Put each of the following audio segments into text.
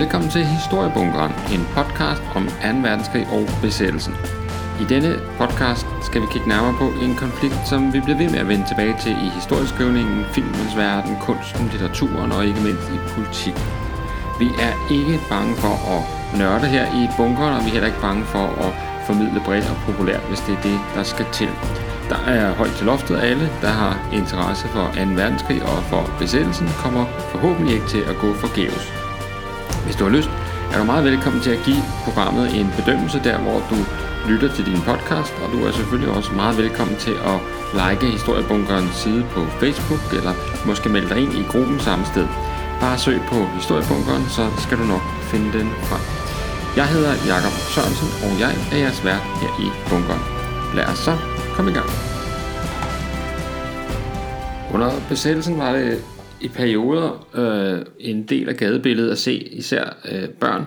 Velkommen til Historiebunkeren, en podcast om 2. verdenskrig og besættelsen. I denne podcast skal vi kigge nærmere på en konflikt, som vi bliver ved med at vende tilbage til i historieskrivningen, filmens verden, kunsten, litteraturen og ikke mindst i politik. Vi er ikke bange for at nørde her i bunkeren, og vi er heller ikke bange for at formidle bredt og populært, hvis det er det, der skal til. Der er højt til loftet alle, der har interesse for 2. verdenskrig og for besættelsen, kommer forhåbentlig ikke til at gå forgæves. Hvis du har lyst, er du meget velkommen til at give programmet en bedømmelse der, hvor du lytter til din podcast, og du er selvfølgelig også meget velkommen til at like Historiebunkerens side på Facebook, eller måske melde dig ind i gruppen samme sted. Bare søg på Historiebunkeren, så skal du nok finde den frem. Jeg hedder Jakob Sørensen, og jeg er jeres vært her i bunkeren. Lad os så komme i gang. Under besættelsen var det i perioder øh, en del af gadebilledet at se især øh, børn,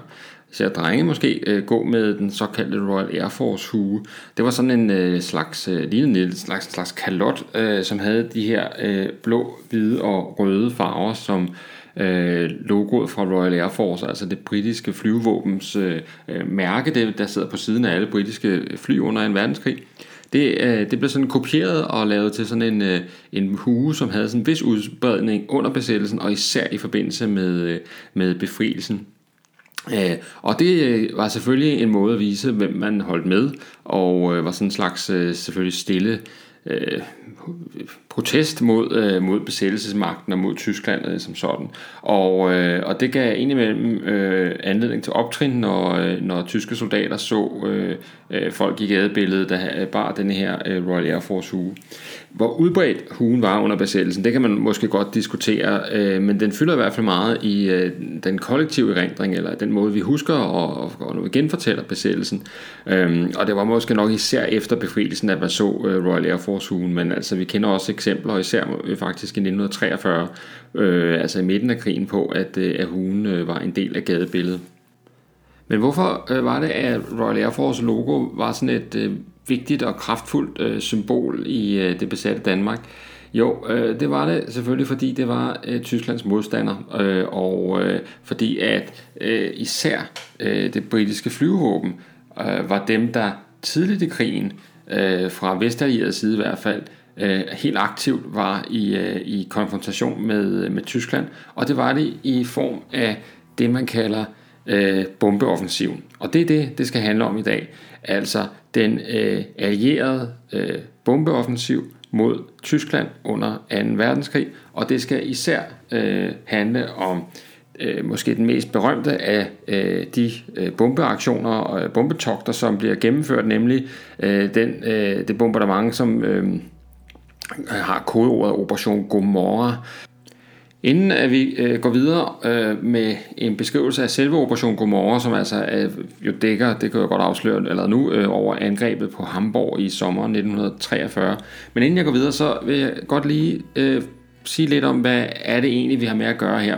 især drenge måske, øh, gå med den såkaldte Royal Air Force hue. Det var sådan en øh, slags, øh, lignende en slags, slags kalot, øh, som havde de her øh, blå, hvide og røde farver, som øh, logoet fra Royal Air Force, altså det britiske flyvevåbens øh, øh mærke, det, der sidder på siden af alle britiske fly under en verdenskrig. Det, øh, det blev sådan kopieret og lavet til sådan en, øh, en hue, som havde sådan en vis udbredning under besættelsen, og især i forbindelse med, øh, med befrielsen. Øh, og det øh, var selvfølgelig en måde at vise, hvem man holdt med, og øh, var sådan en slags øh, selvfølgelig stille øh, protest mod, øh, mod besættelsesmagten og mod Tyskland øh, som sådan. Og, øh, og det gav indimellem øh, anledning til optrin, når, øh, når tyske soldater så øh, øh, folk i gadebilledet, der bar den her øh, Royal Air Force hue. Hvor udbredt huen var under besættelsen, det kan man måske godt diskutere, øh, men den fylder i hvert fald meget i øh, den kollektive erindring, eller den måde, vi husker og, og, og nu genfortæller besættelsen. Øh, og det var måske nok især efter befrielsen, at man så øh, Royal Air Force huen, men altså vi kender også eksempler, især faktisk i 1943, øh, altså i midten af krigen på, at, øh, at hugen øh, var en del af gadebilledet. Men hvorfor øh, var det, at Royal Air Force logo var sådan et øh, vigtigt og kraftfuldt øh, symbol i øh, det besatte Danmark? Jo, øh, det var det selvfølgelig, fordi det var øh, Tysklands modstander, øh, og øh, fordi at øh, især øh, det britiske flyvevåben øh, var dem, der tidligt i krigen, øh, fra Vestallierets side i hvert fald, øh, helt aktivt var i, øh, i konfrontation med, øh, med Tyskland, og det var det i form af det, man kalder øh, bombeoffensiven. Og det er det, det skal handle om i dag. Altså den øh, allierede øh, bombeoffensiv mod Tyskland under 2. verdenskrig, og det skal især øh, handle om øh, Øh, måske den mest berømte af øh, de øh, bombeaktioner og bombetogter, som bliver gennemført, nemlig øh, den, øh, det bombardement, som øh, har kodeordet Operation Gomorra, Inden at vi øh, går videre øh, med en beskrivelse af selve Operation Gomorra, som altså øh, jo dækker, det kan jeg godt afsløre eller nu, øh, over angrebet på Hamburg i sommeren 1943. Men inden jeg går videre, så vil jeg godt lige øh, sige lidt om, hvad er det egentlig, vi har med at gøre her.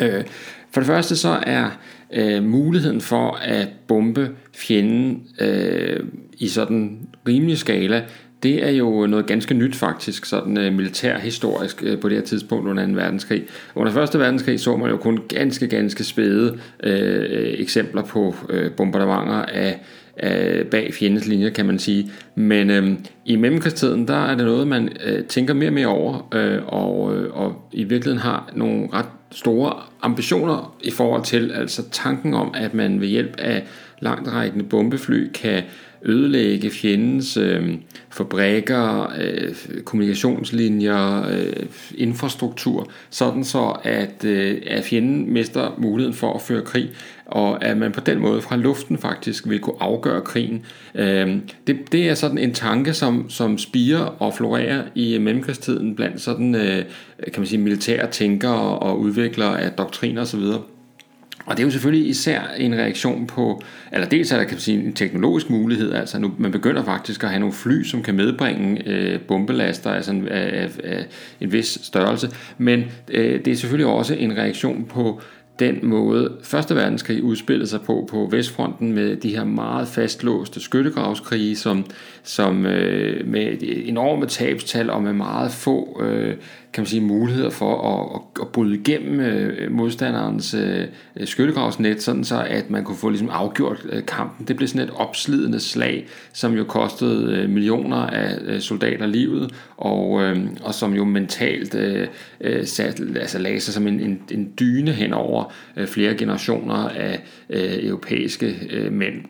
Øh, for det første så er øh, muligheden for at bombe fjenden øh, i sådan rimelig skala, det er jo noget ganske nyt faktisk, sådan øh, militærhistorisk øh, på det her tidspunkt under 2. verdenskrig. Under 1. verdenskrig så man jo kun ganske, ganske spæde øh, øh eksempler på øh, bombardementer af, Øh, bag fjendens linjer, kan man sige. Men øh, i mellemkrigstiden, der er det noget, man øh, tænker mere og mere over, øh, og, øh, og i virkeligheden har nogle ret store ambitioner i forhold til altså tanken om, at man ved hjælp af langtrækkende bombefly kan ødelægge fjendens øh, fabrikker, øh, kommunikationslinjer, øh, infrastruktur, sådan så at, øh, at fjenden mister muligheden for at føre krig, og at man på den måde fra luften faktisk vil kunne afgøre krigen. Øh, det, det er sådan en tanke, som, som spiger og florerer i mellemkrigstiden blandt sådan, øh, kan man sige, militære tænkere og udviklere af doktriner osv., og det er jo selvfølgelig især en reaktion på, eller dels er der kan man sige, en teknologisk mulighed, altså nu, man begynder faktisk at have nogle fly, som kan medbringe øh, bombelaster altså en, af, af en vis størrelse, men øh, det er selvfølgelig også en reaktion på den måde Første verdenskrig udspillede sig på på Vestfronten med de her meget fastlåste skyttegravskrige, som, som øh, med enorme tabstal og med meget få øh, kan man sige, muligheder for at, at, at bryde igennem øh, modstanderens øh, skyttegravsnet, sådan så at man kunne få ligesom afgjort øh, kampen. Det blev sådan et opslidende slag, som jo kostede øh, millioner af øh, soldater livet, og, øh, og som jo mentalt øh, øh sat, altså lagde sig som en, en, en dyne hen over øh, flere generationer af øh, europæiske øh, mænd.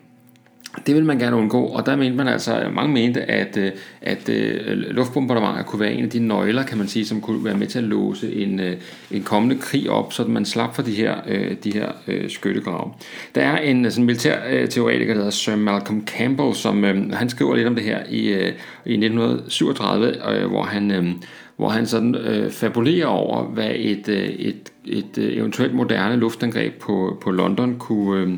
Det vil man gerne undgå, og der mente man altså, mange mente, at, øh, at, at luftbombardementer kunne være en af de nøgler, kan man sige, som kunne være med til at låse en, øh, en kommende krig op, så man slap for de her, de her skyttegrave. Der er en sådan militær teoretiker, der hedder Sir Malcolm Campbell, som han skriver lidt om det her i, i 1937, hvor han hvor han sådan øh, fabulerer over, hvad et, et, et, et eventuelt moderne luftangreb på, på London kunne, øh,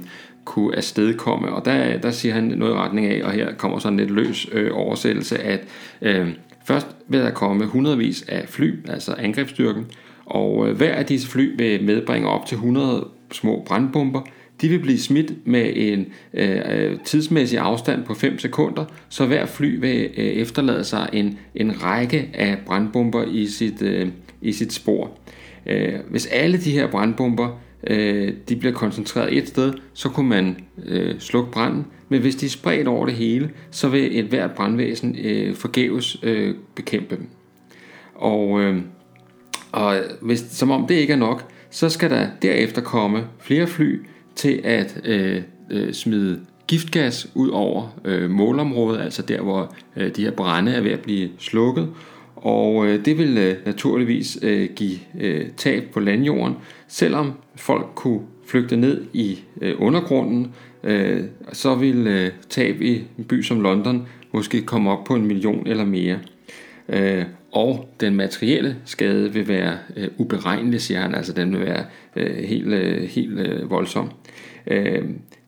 kunne afstedkomme. Og der, der siger han noget i retning af, og her kommer sådan lidt løs øh, oversættelse, at øh, først vil der komme hundredvis af fly, altså angrebsstyrken, og øh, hver af disse fly vil medbringe op til 100 små brandbomber. De vil blive smidt med en øh, øh tidsmæssig afstand på 5 sekunder, så hver fly vil øh, efterlade sig en, en række af brandbomber i sit, øh, i sit spor. Øh, hvis alle de her brandbomber øh, de bliver koncentreret et sted, så kunne man øh, slukke branden. Men hvis de er spredt over det hele, så vil et hvert brandvæsen øh, forgæves øh, bekæmpe dem. Og, øh, og hvis, som om det ikke er nok, så skal der derefter komme flere fly til at øh, øh, smide giftgas ud over øh, målområdet, altså der hvor øh, de her brænde er ved at blive slukket, og øh, det vil øh, naturligvis øh, give øh, tab på landjorden, selvom folk kunne flygte ned i øh, undergrunden, øh, så vil øh, tab i en by som London måske komme op på en million eller mere. Øh, og den materielle skade vil være øh, uberegnelig, siger han, altså den vil være øh, helt, øh, helt øh, voldsom. Øh,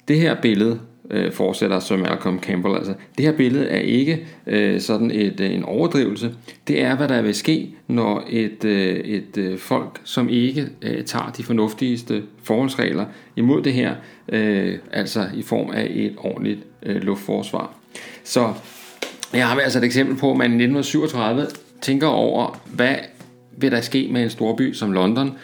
det her billede øh, fortsætter som Malcolm Campbell. Altså, det her billede er ikke øh, sådan et, øh, en overdrivelse. Det er, hvad der vil ske, når et, øh, et øh, folk, som ikke øh, tager de fornuftigste forholdsregler imod det her, øh, altså i form af et ordentligt øh, luftforsvar. Så jeg har altså et eksempel på, at man i 1937 tænker over, hvad vil der ske med en storby som London,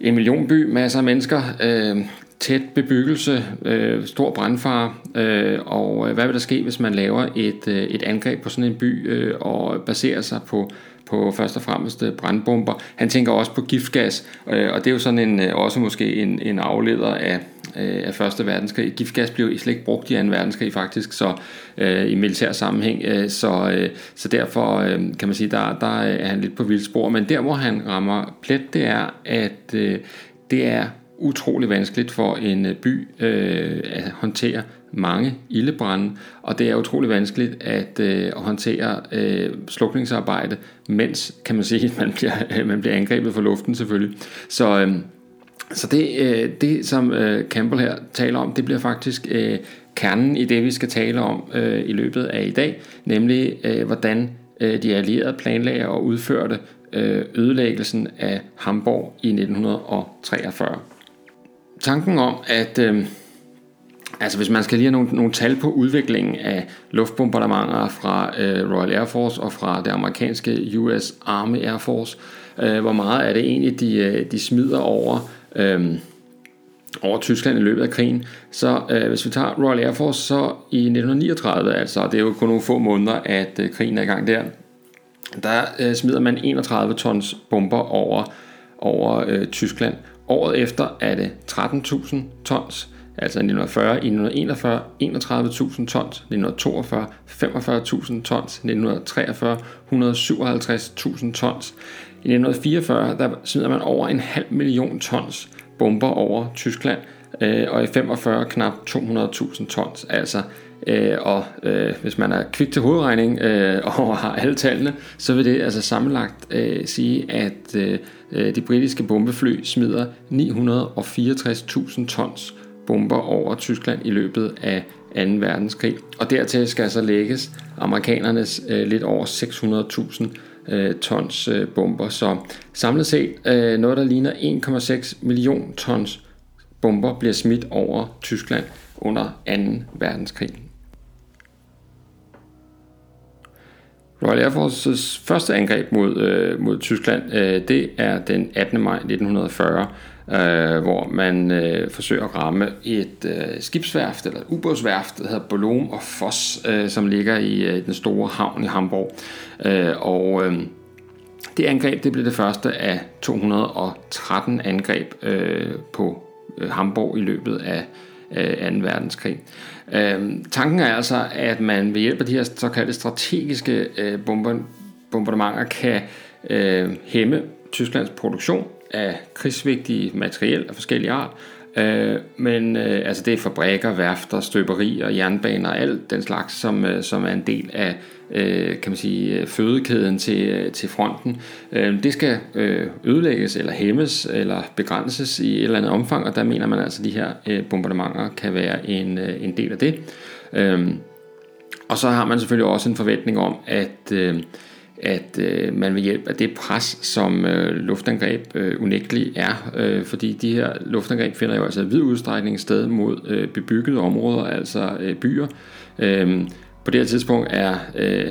en millionby, masser af mennesker, øh, tæt bebyggelse, øh, stor brandfare, øh, og øh, hvad vil der ske, hvis man laver et, øh, et angreb på sådan en by øh, og baserer sig på, på først og fremmest øh, brandbomber. Han tænker også på giftgas, øh, og det er jo sådan en, øh, også måske en, en afleder af, øh, af Første Verdenskrig. Giftgas blev slet ikke brugt i 2. verdenskrig faktisk, så øh, i militær sammenhæng, øh, så, øh, så derfor øh, kan man sige, der, der er han lidt på vildspor, men der hvor han rammer plet, det er, at øh, det er utrolig vanskeligt for en øh, by øh, at håndtere mange ildebrænde, og det er utrolig vanskeligt at, øh, at håndtere øh, slukningsarbejde, mens kan man sige, man bliver, øh, man bliver angrebet fra luften selvfølgelig. Så, øh, så det, øh, det, som øh, Campbell her taler om, det bliver faktisk øh, kernen i det, vi skal tale om øh, i løbet af i dag, nemlig øh, hvordan øh, de allierede planlagde og udførte øh, ødelæggelsen af Hamburg i 1943 tanken om, at øh, altså hvis man skal lige have nogle, nogle tal på udviklingen af luftbombardementer fra øh, Royal Air Force og fra det amerikanske US Army Air Force, øh, hvor meget er det egentlig, de, øh, de smider over, øh, over Tyskland i løbet af krigen. Så øh, hvis vi tager Royal Air Force, så i 1939, altså det er jo kun nogle få måneder, at øh, krigen er i gang der, der øh, smider man 31 tons bomber over, over øh, Tyskland. Året efter er det 13.000 tons, altså i 1940, i 1941 31.000 tons, 1942 45.000 tons, 1943 157.000 tons. I 1944 der smider man over en halv million tons bomber over Tyskland, øh, og i 45 knap 200.000 tons. Altså Øh, og øh, hvis man er kvik til hovedregning øh, og har alle tallene, så vil det altså sammenlagt øh, sige, at øh, øh de britiske bombefly smider 964.000 tons bomber over Tyskland i løbet af 2. verdenskrig. Og dertil skal så lægges amerikanernes øh, lidt over 600.000 øh, tons øh, bomber. Så samlet set øh, noget, der ligner 1,6 million tons bomber bliver smidt over Tyskland under 2. verdenskrig. Royal Air Forces første angreb mod, øh, mod Tyskland, øh, det er den 18. maj 1940, øh, hvor man øh, forsøger at ramme et øh, skibsværft, eller et ubådsværft, der hedder Bolom og Foss, øh, som ligger i øh, den store havn i Hamburg. Øh, og øh, det angreb det blev det første af 213 angreb øh, på øh, Hamburg i løbet af øh, 2. verdenskrig. Øh, tanken er altså, at man ved hjælp af de her såkaldte strategiske øh, bombardementer kan øh, hæmme Tysklands produktion af krigsvigtige materiel af forskellige art, Øh, men øh, altså det er fabrikker, værfter, støberier, jernbaner og alt den slags, som, øh, som er en del af øh, kan man sige, øh, fødekæden til, øh, til fronten. Øh, det skal øh, ødelægges eller hæmmes eller begrænses i et eller andet omfang, og der mener man altså, at de her øh, bombardementer kan være en, øh, en del af det. Øh, og så har man selvfølgelig også en forventning om, at øh, at øh, man ved hjælp af det pres, som øh, luftangreb øh, unægteligt er, øh, fordi de her luftangreb finder jo altså vid udstrækning sted mod øh, bebyggede områder, altså øh, byer. Øh, på det her tidspunkt er øh,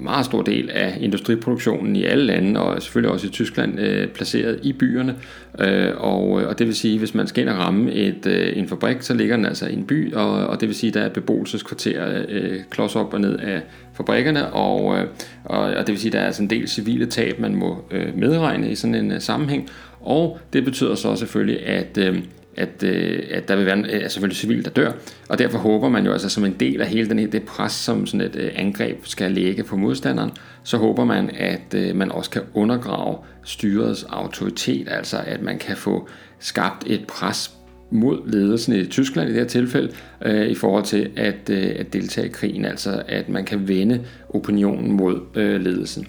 meget stor del af industriproduktionen i alle lande, og selvfølgelig også i Tyskland, øh, placeret i byerne. Øh, og, og det vil sige, hvis man skal ind og ramme et, øh, en fabrik, så ligger den altså i en by, og, og det vil sige, at der er beboelseskvarterer øh, klods op og ned af fabrikkerne, og, øh, og, og det vil sige, at der er altså en del civile tab, man må øh, medregne i sådan en øh, sammenhæng. Og det betyder så selvfølgelig, at øh, at, øh, at der vil være øh, altså selvfølgelig civile, der dør, og derfor håber man jo altså som en del af hele den, her, det pres, som sådan et øh, angreb skal lægge på modstanderen, så håber man, at øh, man også kan undergrave styrets autoritet, altså at man kan få skabt et pres mod ledelsen i Tyskland i det her tilfælde, øh, i forhold til at, øh, at deltage i krigen, altså at man kan vende opinionen mod øh, ledelsen.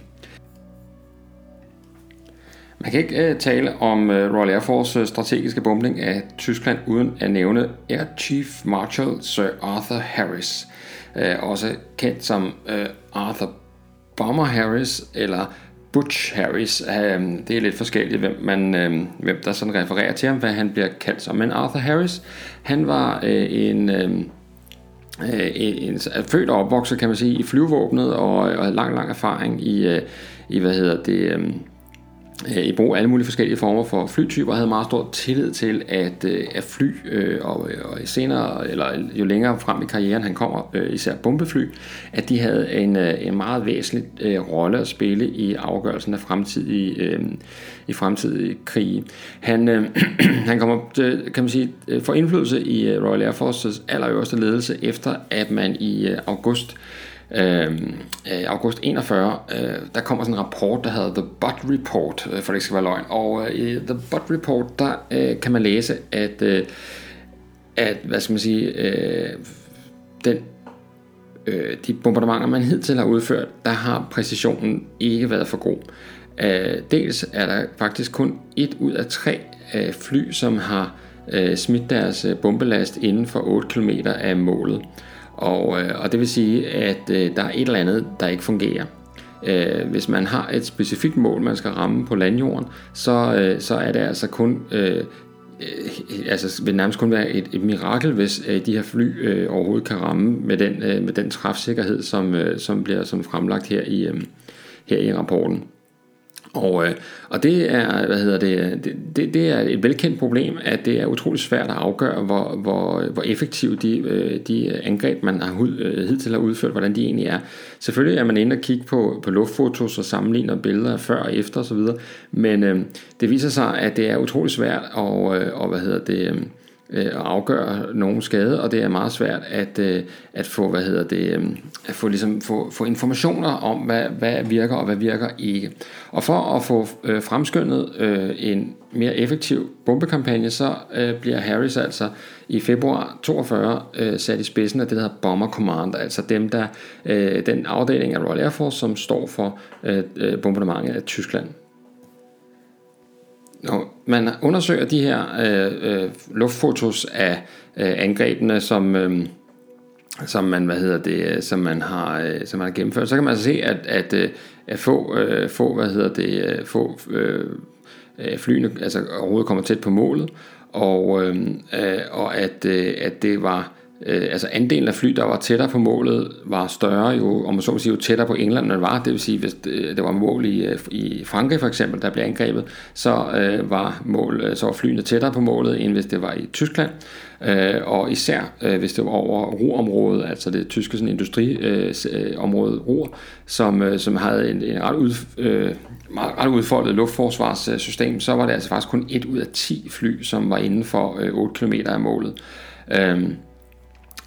Man kan ikke uh, tale om uh, Royal Air Force øh, strategiske bombning af Tyskland uden at nævne Air Chief Marshal Sir Arthur Harris, uh, også kendt som uh, Arthur Bomber Harris eller Butch Harris. Uh, det er lidt forskelligt, hvem, man, uh, hvem der sådan refererer til ham, hvad han bliver kaldt som. Men Arthur Harris, han var uh, en... Uh, en, en, født og opvokset, kan man sige, i flyvåbnet og, og lang, lang erfaring i, i hvad hedder det, um, Øh, Øh, i brug af alle mulige forskellige former for flytyper, havde meget stor tillid til, at, øh, at fly, øh, og, og senere, eller jo længere frem i karrieren han kommer, især bombefly, at de havde en, en meget væsentlig rolle at spille i afgørelsen af fremtidige, i fremtidige krige. Han, han kommer, kan man sige, for indflydelse i Royal Air Forces allerøverste ledelse, efter at man i august Øhm, øh, august 41, øh, der kommer sådan en rapport, der hedder The Butt Report, øh, for det ikke skal være løgn. Og øh, i The Butt Report, der øh, kan man læse, at, øh, at hvad skal man sige, øh, den, øh, de bombardementer, man hidtil har udført, der har præcisionen ikke været for god. Øh, dels er der faktisk kun et ud af tre øh, fly, som har øh, smidt deres øh, bombelast inden for 8 km af målet. Og, øh, og det vil sige, at øh, der er et eller andet, der ikke fungerer. Øh, hvis man har et specifikt mål, man skal ramme på landjorden, så, øh, så er det altså kun øh, øh altså vil nærmest kun være et, et mirakel, hvis øh, de her fly øh, overhovedet kan ramme med den, øh, med den træfsikkerhed, som, øh, som bliver som fremlagt her i, øh, her i rapporten. Og, øh, og det er, hvad hedder det, det, det er et velkendt problem, at det er utroligt svært at afgøre, hvor, hvor, hvor effektive de, øh, de angreb, man har øh, hidtil har udført, hvordan de egentlig er. Selvfølgelig er man inde og kigge på, på luftfotos og sammenligner billeder før og efter osv., men øh, det viser sig, at det er utroligt svært at, øh, og hvad hedder det, øh, øh, at afgøre nogen skade, og det er meget svært at, øh, at få, hvad hedder det, øh, at få, ligesom, få, få informationer om, hvad, hvad virker og hvad virker ikke. Og for at få øh, fremskyndet øh, en mere effektiv bombekampagne, så øh, bliver Harris altså i februar 42 øh, sat i spidsen af det, der hedder Bomber Command, altså dem, der, øh, den afdeling af Royal Air Force, som står for øh, øh bombardementet af Tyskland. Når man undersøger de her øh, øh, luftfotos af øh, angrebene, som, øh, som man hvad hedder det, øh, som man har, øh, som man har gennemført, så kan man altså se, at, at, øh, at få, øh, få, hvad hedder det, øh, få øh, flyene altså overhovedet kommer tæt på målet, og, øh, og at, øh, at det var øh, altså andelen af fly, der var tættere på målet, var større jo, om man så må sige, jo tættere på England, end det var. Det vil sige, hvis øh, det, det var mål i, øh, i Frankrig for eksempel, der blev angrebet, så øh, var mål, øh, så var flyene tættere på målet, end hvis det var i Tyskland. Øh, og især øh, hvis det var over roområdet, altså det tyske sådan, industriområde øh, Ruhr, som, øh, som havde en, en ret, ud, øh, meget, ret udfoldet luftforsvarssystem, så var det altså faktisk kun et ud af 10 fly, som var inden for øh, 8 km af målet. Øh,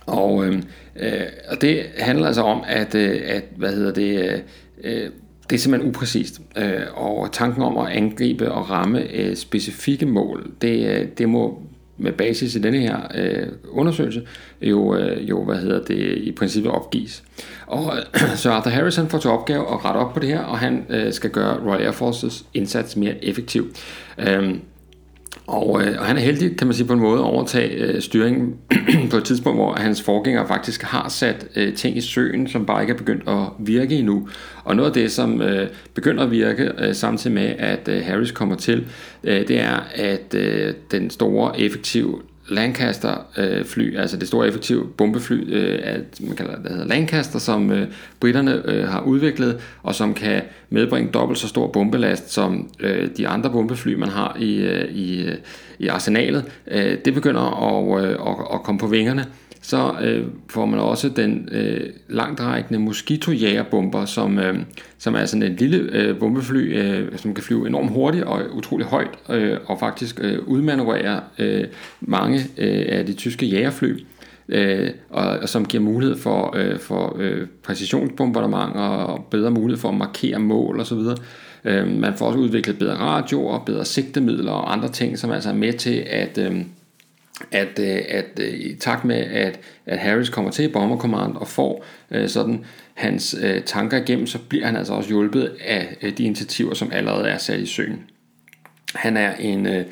og, øhm, øh, og det handler altså om, at, øh, at hvad hedder det, øh, øh, det er simpelthen upræcist. Øh, og tanken om at angribe og ramme øh, specifikke mål, det, øh, det må med basis i denne her øh, undersøgelse jo, øh, jo, hvad hedder det, i princippet opgives. Og øh, så Arthur Harrison får til opgave at rette op på det her, og han øh, skal gøre Royal Air Forces indsats mere effektiv. Øh, og, øh, og han er heldig, kan man sige på en måde, at overtage øh, styringen på et tidspunkt, hvor hans forgænger faktisk har sat øh, ting i søen, som bare ikke er begyndt at virke endnu. Og noget af det, som øh, begynder at virke øh, samtidig med, at øh, Harris kommer til, øh, det er, at øh, den store, effektive Lancaster øh, fly, altså det store effektive bombefly, øh, at man kalder det hedder Lancaster, som øh, britterne øh, har udviklet, og som kan medbringe dobbelt så stor bombelast som øh, de andre bombefly, man har i, øh, i, øh, i arsenalet. Øh, det begynder at, øh, at, at komme på vingerne, så øh, får man også den øh, langtrækkende moskitojægerbomber, som, øh, som er sådan en lille øh, bombefly, øh, som kan flyve enormt hurtigt og utrolig højt, øh, og faktisk øh, udmanøvrere øh, mange øh, af de tyske jægerfly, øh, og, og som giver mulighed for, øh, for øh, præcisionsbombardement og bedre mulighed for at markere mål osv. Øh, man får også udviklet bedre radioer, bedre sigtemidler og andre ting, som altså er med til at... Øh, at, øh, at øh, i takt med, at, at Harris kommer til Bomber Command og får øh, sådan hans øh, tanker igennem, så bliver han altså også hjulpet af øh, de initiativer, som allerede er sat i søen. Han er en øh,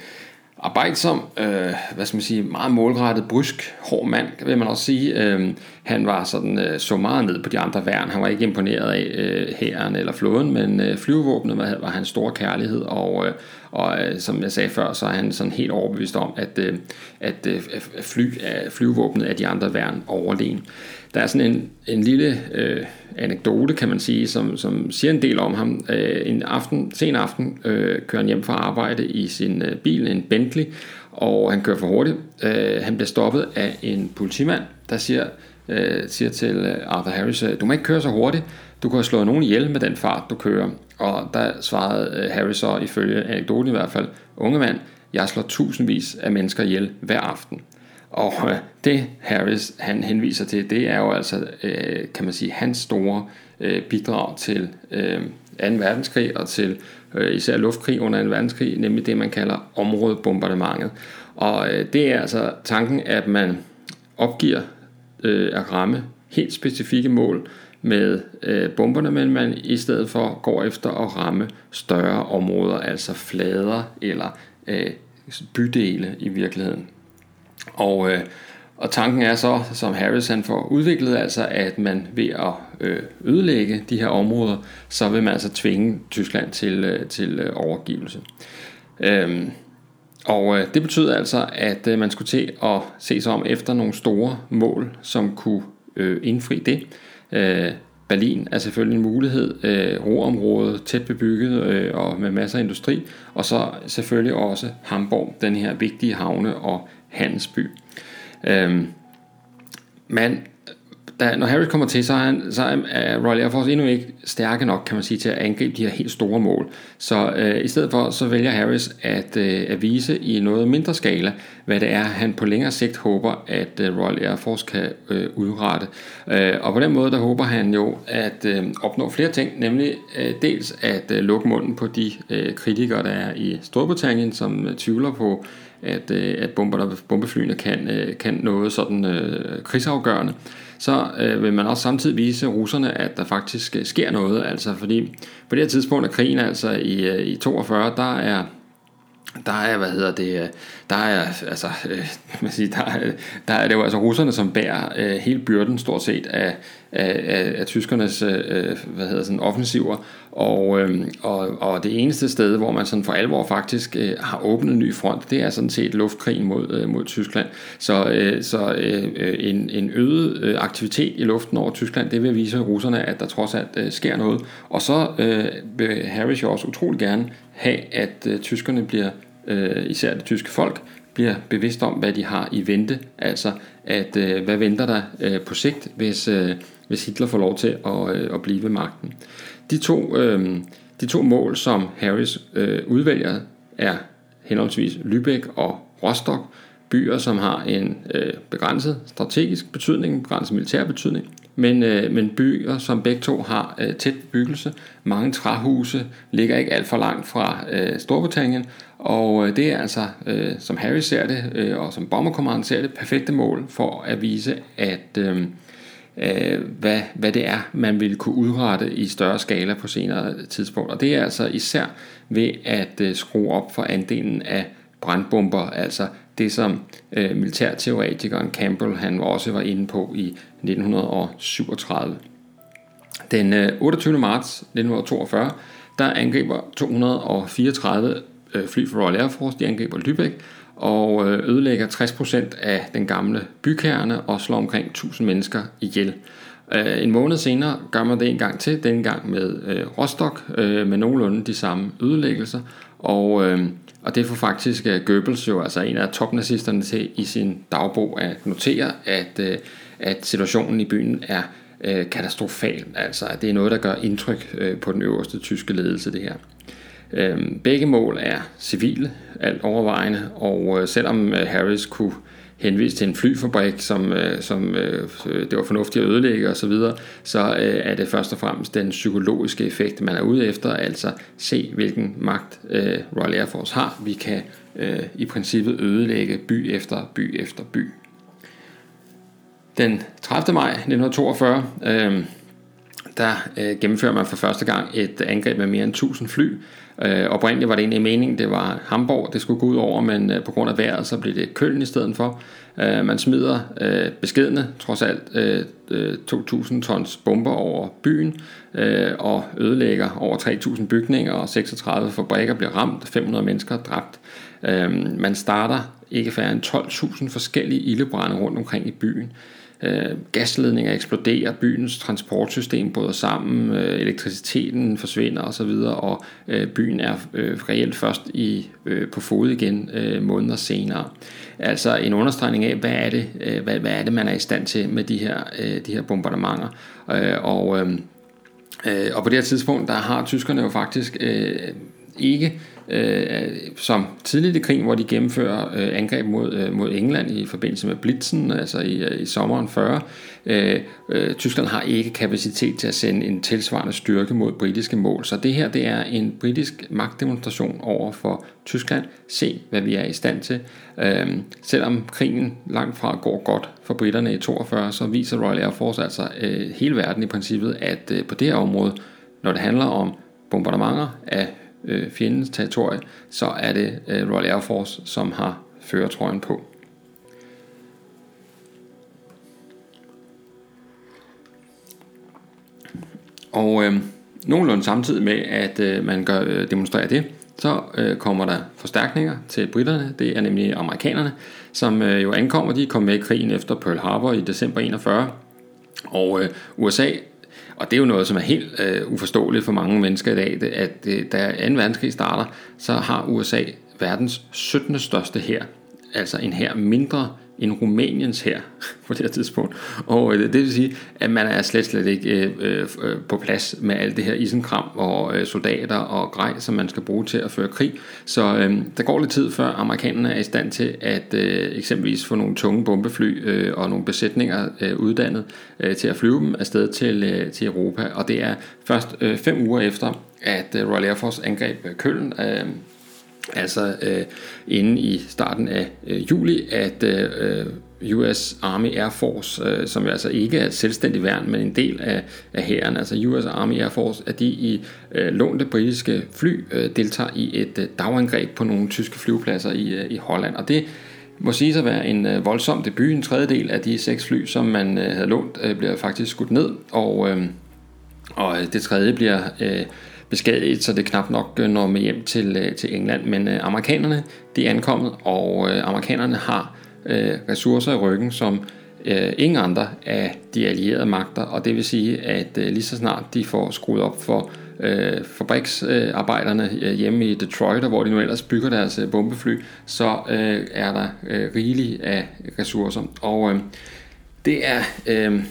arbejdsom, øh, hvad skal man sige, meget målrettet, brysk, hård mand, vil man også sige. Øh, han var sådan, øh, så meget ned på de andre værn. Han var ikke imponeret af øh, hæren eller flåden, men øh, flyvevåbnet var, var hans store kærlighed, og, øh, og øh, som jeg sagde før, så er han sådan helt overbevist om, at, øh, at øh, fly, øh, flyvevåbnet er de andre værn overlegen. Der er sådan en, en lille øh, anekdote, kan man sige, som, som siger en del om ham. Øh, en aften, sen aften øh, kører han hjem fra arbejde i sin øh, bil, en Bentley, og han kører for hurtigt. Øh, han bliver stoppet af en politimand, der siger, øh, siger til øh, Arthur Harris, øh, du må ikke køre så hurtigt, du kan have slået nogen ihjel med den fart, du kører. Og der svarede øh, Harris så, ifølge anekdoten i hvert fald, unge mand, jeg slår tusindvis af mennesker ihjel hver aften. Og øh, det Harris han henviser til, det er jo altså, øh, kan man sige, hans store øh, bidrag til øh, 2. verdenskrig og til øh, især luftkrig under 2. verdenskrig, nemlig det man kalder områdebombardementet. Og øh, det er altså tanken, at man opgiver øh, at ramme helt specifikke mål med øh, bomberne, men man i stedet for går efter at ramme større områder, altså flader eller øh, bydele i virkeligheden. Og, øh, og tanken er så, som Harris han får udviklet, altså at man ved at øh, ødelægge de her områder, så vil man altså tvinge Tyskland til, øh, til øh, overgivelse. Øhm, og øh, det betyder altså, at øh, man skulle til at se sig om efter nogle store mål, som kunne øh, indfri det. Øh, Berlin er selvfølgelig en mulighed, øh, roområde, tæt bebygget øh, og med masser af industri, og så selvfølgelig også Hamburg, den her vigtige havne- og handelsby. Øhm, men da, når Harris kommer til, så er, han, så er Royal Air Force endnu ikke stærke nok, kan man sige, til at angribe de her helt store mål. Så øh, i stedet for, så vælger Harris at, øh, at vise i noget mindre skala, hvad det er, han på længere sigt håber, at øh, Royal Air Force kan øh, udrette. Øh, og på den måde, der håber han jo at øh, opnå flere ting, nemlig øh, dels at øh, lukke munden på de øh, kritikere, der er i Storbritannien, som øh, tvivler på, at, øh, at bomber, bombeflyene kan, øh, kan noget sådan øh, krigsafgørende så øh, vil man også samtidig vise russerne, at der faktisk øh, sker noget. Altså fordi på det her tidspunkt af krigen, altså i, øh, i 42, der er der er, hvad hedder det, øh, der er, altså, øh, man siger, der, er, der er det jo altså russerne, som bærer øh, hele byrden stort set af, af, af, af tyskernes, øh, hvad hedder sådan, offensiver, og, øh, og, og det eneste sted, hvor man sådan for alvor faktisk øh, har åbnet en ny front, det er sådan set luftkrigen mod, øh, mod Tyskland. Så, øh, så øh, øh, en, en øget øh, aktivitet i luften over Tyskland, det vil vise russerne, at der trods alt øh, sker noget. Og så øh, vil Harris jo også utrolig gerne have, at øh, tyskerne bliver, øh, især det tyske folk, bliver bevidst om, hvad de har i vente. Altså, at øh, hvad venter der øh, på sigt, hvis, øh, hvis Hitler får lov til at, øh, at blive ved magten. De to, øh, de to mål, som Harris øh, udvælger, er henholdsvis Lübeck og Rostock, byer, som har en øh, begrænset strategisk betydning, begrænset militær betydning, men, øh, men byer, som begge to har øh, tæt bebyggelse, mange træhuse, ligger ikke alt for langt fra øh, Storbritannien, og øh, det er altså, øh, som Harry ser det, øh, og som Bomber ser det, perfekte mål for at vise, at øh, øh, hvad, hvad det er, man ville kunne udrette i større skala på senere tidspunkt. Og det er altså især ved at øh, skrue op for andelen af brandbomber, altså det som øh, militærteoretikeren Campbell han også var inde på i 1937. Den øh, 28. marts 1942, der angriber 234 øh, fly fra Royal Air Force, de angriber Lübeck, og øh, ødelægger 60% af den gamle bykerne og slår omkring 1000 mennesker ihjel. Øh, en måned senere gør man det en gang til, den gang med øh, Rostock, øh, med nogenlunde de samme ødelæggelser, og, øh, og det får faktisk øh, Goebbels jo, altså en af topnazisterne til i sin dagbog at notere, at, øh, at situationen i byen er øh, katastrofal, altså at det er noget, der gør indtryk på den øverste tyske ledelse det her. Øhm, begge mål er civile, alt overvejende, og selvom Harris kunne henvist til en flyfabrik, som, øh, som øh, det var fornuftigt at ødelægge osv., så, videre, så øh, er det først og fremmest den psykologiske effekt, man er ude efter, altså se hvilken magt Royal Air Force har. Vi kan i princippet ødelægge by efter by efter by. Den 30. maj 1942, øh, der øh, gennemfører man for første gang et angreb med mere end 1000 fly. Øh, oprindeligt var det egentlig meningen, det var Hamburg, det skulle gå ud over, men øh, på grund af vejret, så blev det Køln i stedet for. Øh, man smider øh, beskedende, trods alt, øh, øh 2.000 tons bomber over byen, øh, og ødelægger over 3.000 bygninger, og 36 fabrikker bliver ramt, 500 mennesker dræbt. Øh, man starter ikke færre end 12.000 forskellige ildebrænde rundt omkring i byen. Øh, Øh, gasledninger eksploderer, byens transportsystem bryder sammen, øh, elektriciteten forsvinder osv., og øh, byen er øh, reelt først i, øh, på fod igen øh, måneder senere. Altså en understregning af, hvad er det, øh, hvad, hvad er det man er i stand til med de her, øh, de her bombardementer. Øh, og, øh, øh og på det her tidspunkt, der har tyskerne jo faktisk øh, ikke øh, som tidligt i krigen, hvor de gennemfører øh, angreb mod, øh, mod England i forbindelse med Blitzen, altså i, øh, i sommeren 40. Øh, øh, Tyskland har ikke kapacitet til at sende en tilsvarende styrke mod britiske mål, så det her det er en britisk magtdemonstration over for Tyskland. Se, hvad vi er i stand til. Øh, selvom krigen langt fra går godt for britterne i 42, så viser Royal Air Force altså øh, hele verden i princippet, at øh, på det her område, når det handler om bombardementer af øh, fjendens territorie, så er det øh, Royal Air Force, som har føretrøjen på. Og øh, nogenlunde samtidig med, at øh, man gør, øh, demonstrerer det, så øh, kommer der forstærkninger til britterne. Det er nemlig amerikanerne, som øh, jo ankommer. De kom med i krigen efter Pearl Harbor i december 41. Og øh, USA og det er jo noget, som er helt øh, uforståeligt for mange mennesker i dag, det, at øh, da 2. verdenskrig starter, så har USA verdens 17. største her. Altså en her mindre end Rumæniens her på det her tidspunkt. Og øh, det vil sige, at man er slet, slet ikke øh, øh, på plads med alt det her isenkram og øh, soldater og grej, som man skal bruge til at føre krig. Så øh, der går lidt tid før amerikanerne er i stand til at øh, eksempelvis få nogle tunge bombefly øh, og nogle besætninger øh, uddannet øh, til at flyve dem afsted til, øh, til Europa. Og det er først øh, fem uger efter, at øh, Royal Air Force angreb øh, Køln. Øh, altså øh, inden i starten af øh, juli, at øh, øh US Army Air Force, øh, som altså ikke er et selvstændigt værn, men en del af, af hæren, altså US Army Air Force, at de i øh, lånte britiske fly øh, deltager i et øh, dagangreb på nogle tyske flyvepladser i, øh, i Holland. Og det må sige at være en øh, voldsom debut. En tredjedel af de seks fly, som man øh, havde lånt, øh, bliver faktisk skudt ned, og, øh, og øh, det tredje bliver... Øh, beskadiget, så det knap nok øh, når med hjem til, øh, til England. Men øh, amerikanerne de er ankommet, og øh, amerikanerne har øh, ressourcer i ryggen, som øh, ingen andre af de allierede magter, og det vil sige, at øh, lige så snart de får skruet op for øh, fabriksarbejderne øh, hjemme i Detroit, hvor de nu ellers bygger deres øh, bombefly, så øh, er der øh, rigeligt af ressourcer. Og øh, det er øh,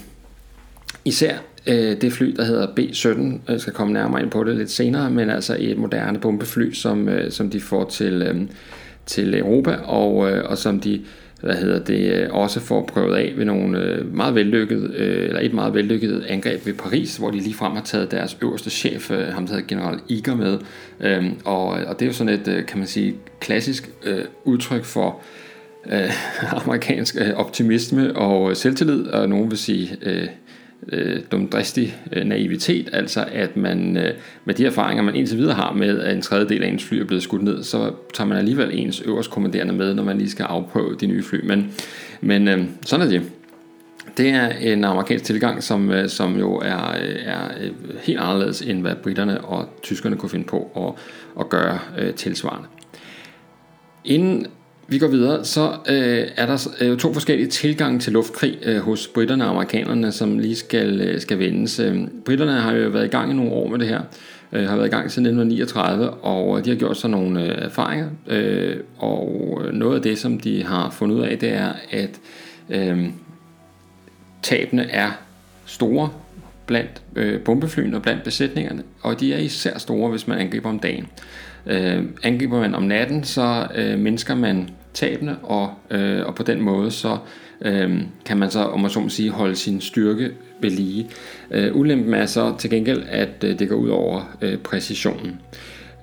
især øh, det fly, der hedder B-17, jeg øh, skal komme nærmere ind på det lidt senere, men altså et moderne bombefly, som, øh, som de får til, øh, til Europa, og, øh, og som de hvad hedder det, øh, også får prøvet af ved nogle øh, meget vellykket, eller et meget vellykket angreb ved Paris, hvor de lige frem har taget deres øverste chef, ham der hedder general Iger med, øhm, og, og det er jo sådan et, kan man sige, klassisk udtryk for øh, amerikansk øh, optimisme og selvtillid, og nogen vil sige øh, øh, dumdristig øh, naivitet, altså at man øh, med de erfaringer, man indtil videre har med, at en tredjedel af ens fly er blevet skudt ned, så tager man alligevel ens øverste kommanderende med, når man lige skal afprøve de nye fly. Men, men øh, sådan er det. Det er en amerikansk tilgang, som, øh, som jo er, øh, er øh, helt anderledes end hvad britterne og tyskerne kunne finde på at, at gøre øh, tilsvarende. Inden vi går videre, så øh, er der øh, to forskellige tilgange til luftkrig øh, hos britterne og amerikanerne, som lige skal, øh, skal vendes. Øh, britterne har jo været i gang i nogle år med det her, øh, har været i gang siden 1939, og øh, de har gjort sig nogle øh, erfaringer, øh, og øh, noget af det, som de har fundet ud af, det er, at øh, tabene er store blandt øh, bombeflyene og blandt besætningerne, og de er især store, hvis man angriber om dagen. Øh, angriber man om natten, så øh, mindsker man tabene, og, øh, og på den måde så øh, kan man så, om man så må sige, holde sin styrke ved lige. Øh, ulempen er så til gengæld, at øh, det går ud over øh, præcisionen.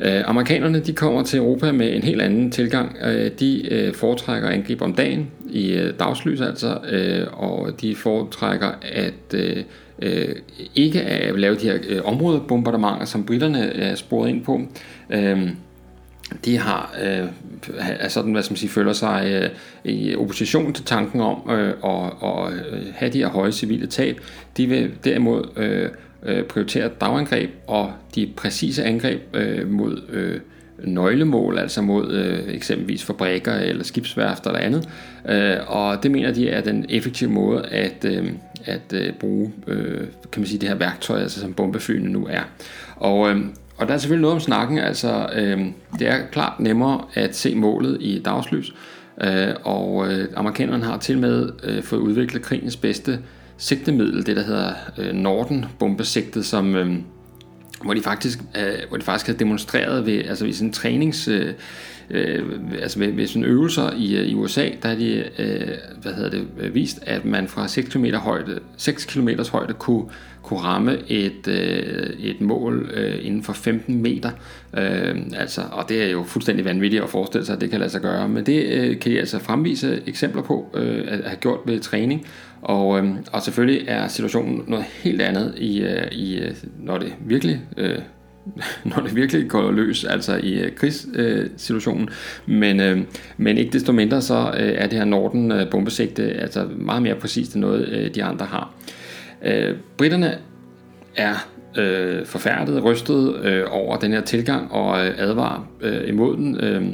Øh, amerikanerne de kommer til Europa med en helt anden tilgang. Øh, de øh, foretrækker angreb om dagen i øh, dagslys altså, øh, og de foretrækker at øh, øh, ikke at lave de her øh, områdebombardementer, som britterne er sporet ind på. Øh, de har øh, er sådan, hvad som sige, føler sig øh, i opposition til tanken om øh, at, at øh, have de her høje civile tab. De vil derimod øh, øh, prioritere dagangreb og de præcise angreb øh, mod øh, nøglemål, altså mod øh, eksempelvis fabrikker eller skibsværfter eller andet. Øh, og det mener de er den effektive måde at, øh, at øh, bruge øh, kan man sige, det her værktøj, altså som bombeflyene nu er. Og øh, og der er selvfølgelig noget om snakken, altså øh, det er klart nemmere at se målet i dagslys, øh, og øh, amerikanerne har til med øh, fået udviklet krigens bedste sigtemiddel, det der hedder øh, Norden-bombesigtet, som... Øh, hvor de faktisk, øh, hvor de faktisk har demonstreret ved, altså ved sådan en trænings, øh, øh, altså ved, ved sådan øvelser i, øh, i USA, der har de øh, hvad hedder det, vist, at man fra 6 km højde, 6 km højde kunne kunne ramme et, øh, et mål øh, inden for 15 meter. Øh, altså, og det er jo fuldstændig vanvittigt at forestille sig, at det kan lade sig gøre. Men det øh, kan I altså fremvise eksempler på øh, at have gjort ved træning. Og, øh, og selvfølgelig er situationen noget helt andet, i, øh, i, øh, når det virkelig... Øh, når det virkelig går løs, altså i øh, krigssituationen. Øh, men, øh, men ikke desto mindre, så øh, er det her Norden øh, bombesigte øh, altså meget mere præcist end noget, øh, de andre har. Øh, Øh, britterne er øh, forfærdet, rystet øh, over den her tilgang og øh, advarer øh, imod den. Øh,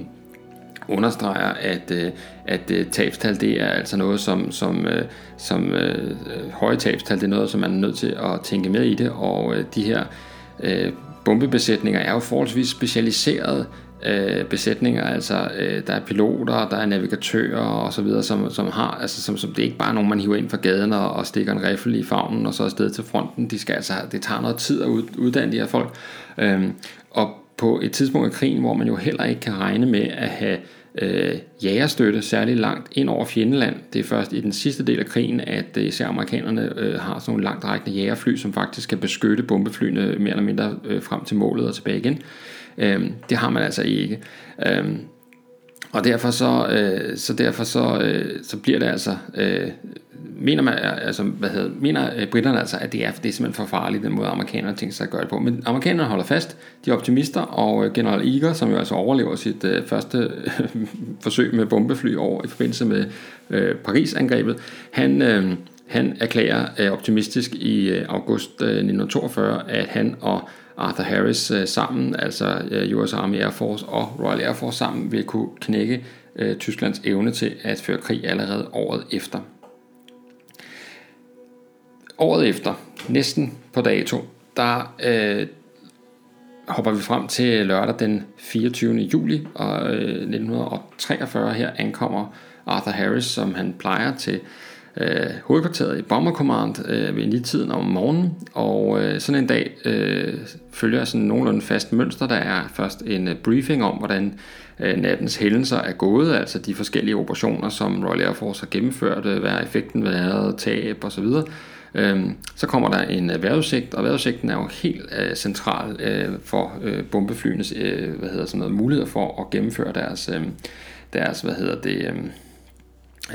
understreger, at, øh, at øh, tabstal det er altså noget, som, som, øh, som øh, høje tabstal, det er noget, som man er nødt til at tænke med i det, og øh, de her øh, bombebesætninger er jo forholdsvis specialiseret øh, besætninger, altså øh, der er piloter, der er navigatører og så videre, som, som har, altså som, som det er ikke bare nogen, man hiver ind fra gaden og, og stikker en riffel i favnen og så afsted til fronten. De skal altså, det tager noget tid at uddanne de her folk. Øh, og på et tidspunkt af krigen, hvor man jo heller ikke kan regne med at have øh, jægerstøtte særligt langt ind over fjendeland. Det er først i den sidste del af krigen, at øh, især amerikanerne øh, har sådan nogle langt rækkende jægerfly, som faktisk kan beskytte bombeflyene mere eller mindre øh, frem til målet og tilbage igen. Øh, det har man altså ikke. Øh, og derfor så, øh, så derfor så, øh, så bliver det altså øh, mener man, altså, hvad hedder, mener øh, britterne altså, at det er, det er simpelthen for farligt, den måde amerikanerne tænker sig at gøre det på. Men amerikanerne holder fast, de er optimister, og øh, general Eager, som jo altså overlever sit øh, første øh, forsøg med bombefly over i forbindelse med øh, Paris-angrebet, han, øh, han erklærer øh, optimistisk i øh, august øh, 1942, at han og Arthur Harris øh, sammen, altså øh, US Army Air Force og Royal Air Force sammen, vil kunne knække øh, Tysklands evne til at føre krig allerede året efter. Året efter, næsten på dato, der øh, hopper vi frem til lørdag den 24. juli og, øh, 1943. Her ankommer Arthur Harris, som han plejer til øh, hovedkvarteret i Bomber Command øh, ved tiden om morgenen, og øh, sådan en dag øh, følger sådan nogenlunde fast mønster. Der er først en øh, briefing om, hvordan øh, nattens hændelser er gået, altså de forskellige operationer, som Royal Air Force har gennemført, øh, hvad er effekten været, tab osv., Øhm, så kommer der en øh, vejrudsigt, og vejrudsigten er jo helt øh, central øh, for øh, bombeflyenes øh, hvad hedder sådan noget, muligheder for at gennemføre deres, øh, deres, hvad hedder det, øh,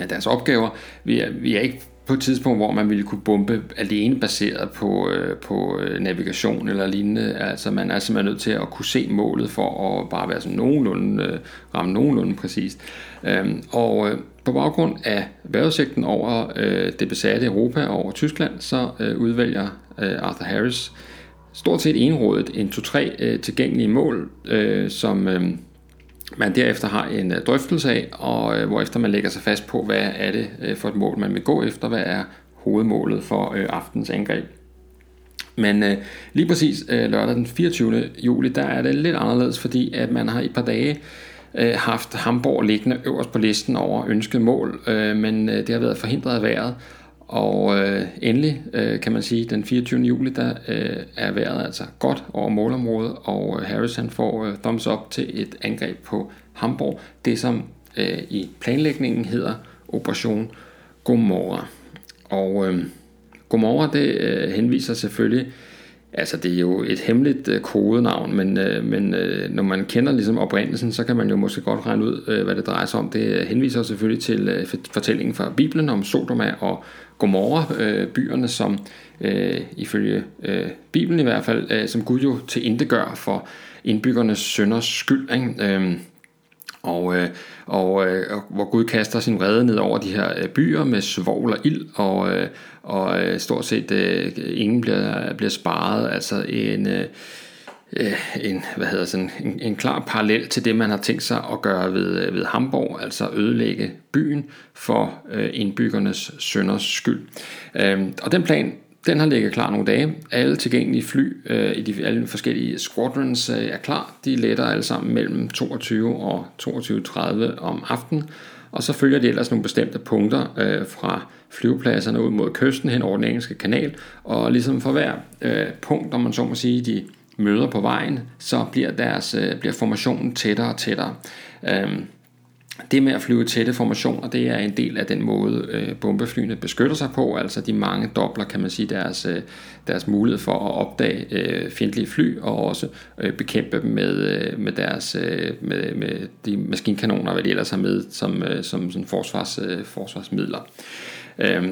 deres opgaver. Vi er, vi er ikke på et tidspunkt, hvor man ville kunne bombe alene baseret på, øh, på øh, navigation eller lignende. Altså man er simpelthen nødt til at kunne se målet for at bare være sådan nogenlunde, øh, ramme nogenlunde præcist. Øhm, og øh, på baggrund af vejrudsigten over øh, det besatte Europa og over Tyskland, så øh, udvælger øh, Arthur Harris stort set enrådet en 2-3 øh, tilgængelige mål, øh, som øh, man derefter har en øh, drøftelse af, og øh, hvorefter man lægger sig fast på, hvad er det øh, for et mål, man vil gå efter, hvad er hovedmålet for aftens angreb. Men øh, lige præcis øh, lørdag den 24. juli, der er det lidt anderledes, fordi at man har i et par dage øh, haft Hamburg liggende øverst på listen over ønsket mål, øh, men øh, det har været forhindret af vejret. Og øh, endelig øh, kan man sige, den 24. juli, der øh, er vejret altså godt over målområdet, og øh, Harris han får øh, thumbs up til et angreb på Hamburg. Det som øh, i planlægningen hedder Operation Gomorra. Og øh, Gomorra det øh, henviser selvfølgelig Altså det er jo et hemmeligt øh, kodenavn, men, øh, men øh, når man kender ligesom oprindelsen, så kan man jo måske godt regne ud, øh, hvad det drejer sig om. Det henviser selvfølgelig til øh, fortællingen fra Bibelen om Sodoma og Gomorra, øh, byerne, som øh, ifølge øh, Bibelen i hvert fald, øh, som Gud jo til gør for indbyggernes sønders skyld. Ikke? Øh, og, øh, og, øh, og hvor Gud kaster sin vrede ned over de her øh, byer med svovl og ild, og, øh, og øh, stort set øh, ingen bliver, bliver sparet. Altså en, øh, Øh, en, hvad hedder sådan, en, en klar parallel til det, man har tænkt sig at gøre ved, øh, ved Hamburg, altså ødelægge byen for øh, indbyggernes sønders skyld. Øhm, og den plan den har ligget klar nogle dage. Alle tilgængelige fly øh, i de alle forskellige squadrons øh, er klar. De letter alle sammen mellem 22 og 22.30 om aftenen. Og så følger de ellers nogle bestemte punkter øh, fra flyvepladserne ud mod kysten hen over den engelske kanal. Og ligesom for hver øh, punkt, om man så må sige, de møder på vejen, så bliver, deres, øh, bliver formationen tættere og tættere. Øh, det med at flyve tætte formationer, det er en del af den måde, øh, bombeflyene beskytter sig på, altså de mange dobler, kan man sige, deres, øh, deres mulighed for at opdage øh, fjendtlige fly, og også øh, bekæmpe dem med, øh, med, deres, øh, med, med de maskinkanoner, hvad de ellers har med som, øh, som sådan forsvars, øh, forsvarsmidler. Øh,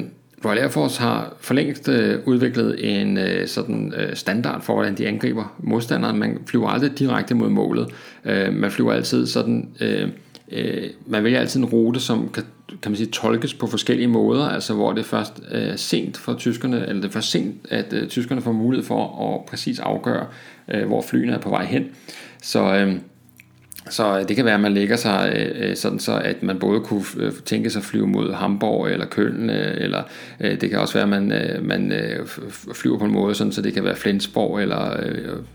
Royal Air Force har for længst øh, udviklet en øh, sådan øh, standard for, hvordan de angriber modstanderen. Man flyver aldrig direkte mod målet. Øh, man flyver altid sådan... Øh, øh, man vælger altid en rute, som kan, kan man sige, tolkes på forskellige måder, altså hvor det er først øh, sent for tyskerne, eller det er først sent, at øh, tyskerne får mulighed for at præcis afgøre, øh, hvor flyene er på vej hen. Så øh, så øh, det kan være, at man lægger sig øh, øh, sådan så, at man både kunne tænke sig at flyve mod Hamburg eller Køln, eller det kan også være, at man, man flyver på en måde, sådan, så det kan være Flensborg eller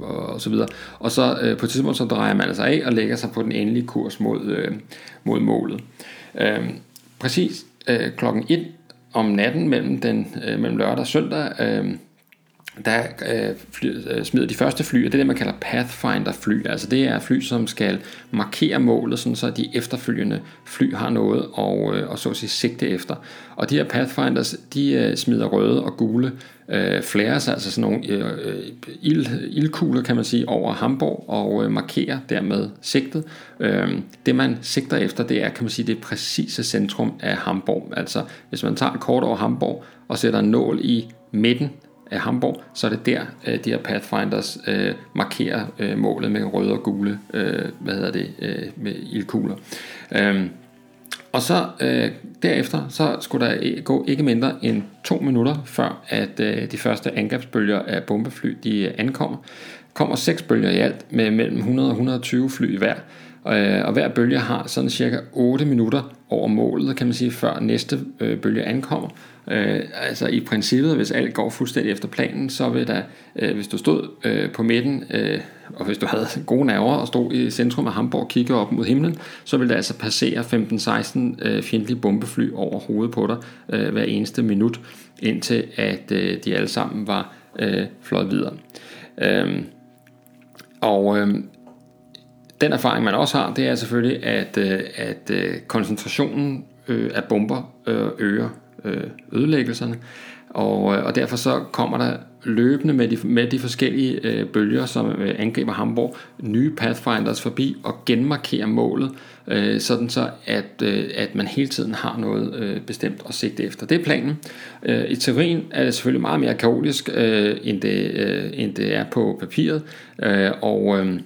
og så videre. Og så på et tidspunkt så drejer man altså af og lægger sig på den endelige kurs mod, mod målet. Øhm, præcis klokken 1 om natten mellem, den, mellem lørdag og søndag, øhm, der øh, fly, øh, smider de første fly, og det er det, man kalder Pathfinder-fly. Altså det er fly, som skal markere målet, sådan så de efterfølgende fly har noget og, øh, og så at sige sigte efter. Og de her Pathfinders, de øh, smider røde og gule øh, flares, altså sådan nogle øh, øh ild, ildkugler, kan man sige, over Hamburg og øh, markerer dermed sigtet. Øh, det man sigter efter, det er, kan man sige, det præcise centrum af Hamburg. Altså hvis man tager et kort over Hamburg og sætter en nål i midten af Hamburg, så er det der, øh, de her Pathfinders øh, markerer øh, målet med røde og gule, øh, hvad hedder det, øh, med ildkugler. Øh, og så øh, derefter, så skulle der gå ikke mindre end to minutter, før at øh, de første angrebsbølger af bombefly, de øh, ankommer. kommer seks bølger i alt, med mellem 100 og 120 fly i hver. Øh, og hver bølge har sådan cirka 8 minutter over målet, kan man sige, før næste øh, bølge ankommer. Øh, altså i princippet, hvis alt går fuldstændig efter planen, så vil der, øh, hvis du stod øh, på midten, øh, og hvis du havde gode nerver og stod i centrum af Hamburg og kiggede op mod himlen, så vil der altså passere 15-16 øh, fjendtlige bombefly over hovedet på dig øh, hver eneste minut, indtil at øh, de alle sammen var øh, fløjet videre. Øh, og øh, den erfaring man også har, det er selvfølgelig, at, øh, at øh, koncentrationen øh, af bomber øh, øger øh, ødelæggelserne. Og, øh, og derfor så kommer der løbende med de, med de forskellige øh, bølger, som øh, angriber Hamburg, nye Pathfinders forbi og genmarkerer målet, øh, sådan så at, øh, at man hele tiden har noget øh, bestemt at sigte efter. Det er planen. Øh, I teorien er det selvfølgelig meget mere kaotisk, øh, end, det, øh, end det er på papiret, øh, og øh,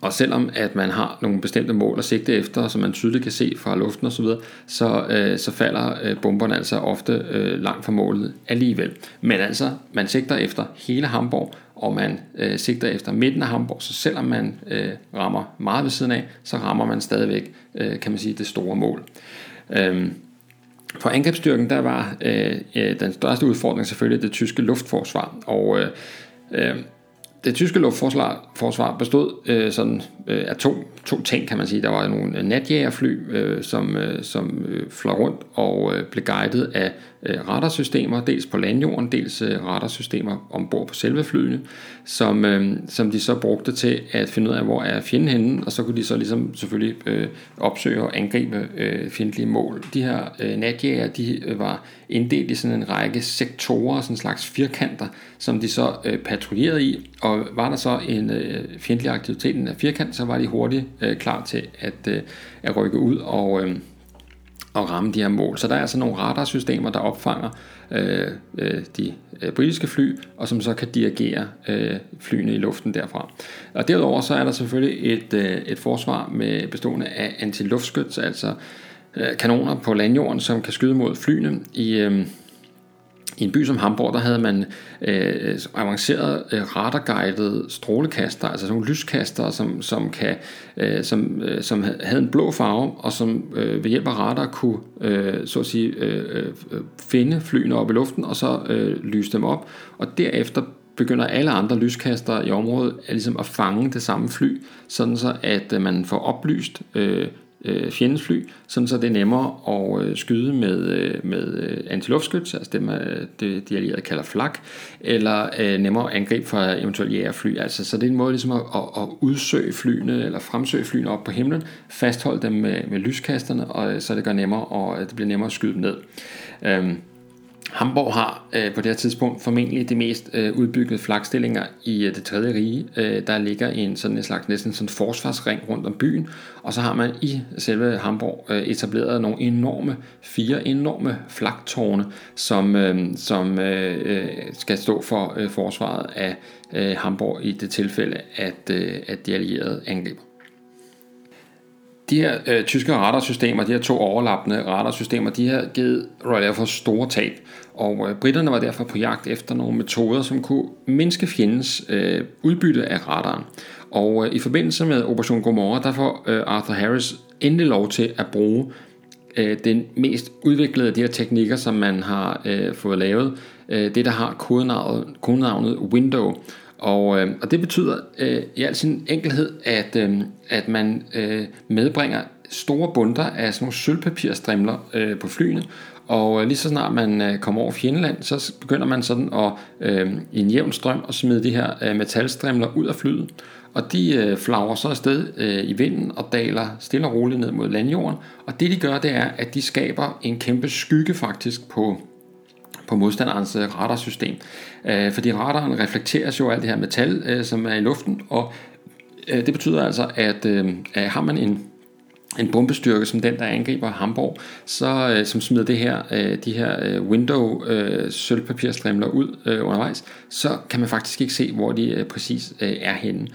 og selvom at man har nogle bestemte mål at sigte efter, som man tydeligt kan se fra luften osv., så, så, øh, så falder øh, bomberne altså ofte øh, langt fra målet alligevel. Men altså, man sigter efter hele Hamburg, og man øh, sigter efter midten af Hamburg, så selvom man øh, rammer meget ved siden af, så rammer man stadigvæk, øh, kan man sige, det store mål. Øhm, for angrebsstyrken, der var øh, øh, den største udfordring selvfølgelig det tyske luftforsvar, og øh, øh, det tyske luftforsvar forsvar bestod øh, sådan, øh, af to, to ting, kan man sige. Der var nogle natjægerfly, øh, som, øh, som øh, fløj rundt og øh, blev guidet af Øh, radarsystemer, dels på landjorden, dels øh, radarsystemer ombord på selve flyene, som, øh, som de så brugte til at finde ud af, hvor er fjenden henne, og så kunne de så ligesom selvfølgelig øh, opsøge og angribe øh, fjendtlige mål. De her øh, natjæger, de øh, var inddelt i sådan en række sektorer, sådan en slags firkanter, som de så øh, patruljerede i, og var der så en øh, fjendtlig aktivitet i af firkant, så var de hurtigt øh, klar til at, øh, at rykke ud og, øh, og ramme de her mål. Så der er altså nogle radarsystemer, der opfanger øh, øh, de øh, britiske fly, og som så kan dirigere øh, flyene i luften derfra. Og derudover så er der selvfølgelig et, øh, et forsvar med bestående af antiluftskyts, altså øh, kanoner på landjorden, som kan skyde mod flyene i... Øh, i en by som Hamburg, der havde man øh, avanceret øh, radarguidede strålekaster, altså sådan nogle lyskaster, som, som, kan, øh, som, øh, som havde en blå farve, og som øh, ved hjælp af radar kunne øh, så at sige, øh, øh, finde flyene op i luften, og så øh, lyse dem op. Og derefter begynder alle andre lyskaster i området at, ligesom at fange det samme fly, sådan så at øh, man får oplyst øh, øh, fjendens fly, sådan så det er nemmere at øh, skyde med, øh, med øh, antiluftskyts, altså det, man, øh, det de allierede kalder flak, eller øh, nemmere at angribe fra eventuelt jægerfly. Altså, så det er en måde ligesom at, at, at udsøge flyene, eller fremsøge flyene op på himlen, fastholde dem med, med lyskasterne, og øh, så det gør nemmere, og det bliver nemmere at skyde dem ned. Øh, Hamburg har øh, på det her tidspunkt formentlig de mest øh, udbyggede flagstillinger i øh, det tredje rige. Øh, der ligger en sådan en slags næsten sådan forsvarsring rundt om byen, og så har man i selve Hamburg øh, etableret nogle enorme, fire enorme flagtårne, som, øh, som øh, øh, skal stå for øh, forsvaret af øh, Hamburg i det tilfælde, at, øh, at de allierede angriber de her øh, tyske radarsystemer, de her to overlappende radarsystemer, de har givet Royal Air Force store tab. Og øh, britterne var derfor på jagt efter nogle metoder, som kunne mindske fjendens øh, udbytte af radaren. Og øh, i forbindelse med Operation Gomorra, der får øh, Arthur Harris endelig lov til at bruge øh, den mest udviklede af de her teknikker, som man har øh, fået lavet. Øh, det, der har kodenavnet, kodenavnet Window. Og, øh, og det betyder øh, i al sin enkelhed, at, øh, at man øh, medbringer store bunter af sådan nogle sølvpapirstrimler øh, på flyene, og øh, lige så snart man øh, kommer over fjendeland, så begynder man sådan at øh, i en jævn strøm at smide de her øh, metalstrimler ud af flyet. Og de øh, flager så afsted øh, i vinden og daler stille og roligt ned mod landjorden. Og det de gør, det er, at de skaber en kæmpe skygge faktisk på, på modstanderens øh, radarsystem. Øh, fordi radaren reflekterer jo alt det her metal, øh, som er i luften, og øh, det betyder altså, at øh, har man en en bombestyrke som den, der angriber Hamburg, så, øh, som smider det her, øh, de her øh, window øh, sølvpapirstrimler ud øh, undervejs, så kan man faktisk ikke se, hvor de øh, præcis øh, er henne.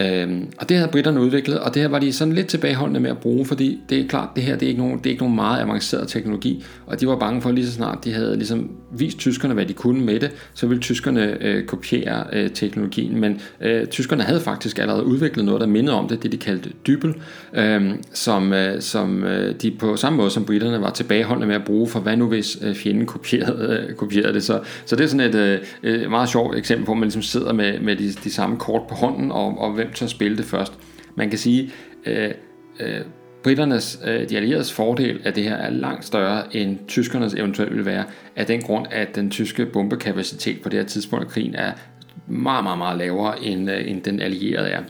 Øhm, og det havde britterne udviklet, og det her var de sådan lidt tilbageholdende med at bruge, fordi det er klart, det her det er ikke nogen, det er ikke nogen meget avanceret teknologi, og de var bange for lige så snart de havde ligesom vist tyskerne, hvad de kunne med det, så ville tyskerne øh, kopiere øh, teknologien, men øh, tyskerne havde faktisk allerede udviklet noget, der mindede om det, det de kaldte dybel, øh, som, øh, som øh, de på samme måde som britterne var tilbageholdende med at bruge, for hvad nu hvis øh, fjenden kopierede, øh, kopierede det, så, så det er sådan et øh, meget sjovt eksempel på, at man ligesom sidder med, med de, de samme kort på hånden, og, og hvem tør spille det først. Man kan sige, øh, øh, Briternes, øh, de allieredes fordel af det her er langt større end tyskernes eventuelt vil være, af den grund, at den tyske bombekapacitet på det her tidspunkt af krigen er meget, meget, meget lavere end, øh, end den allierede er.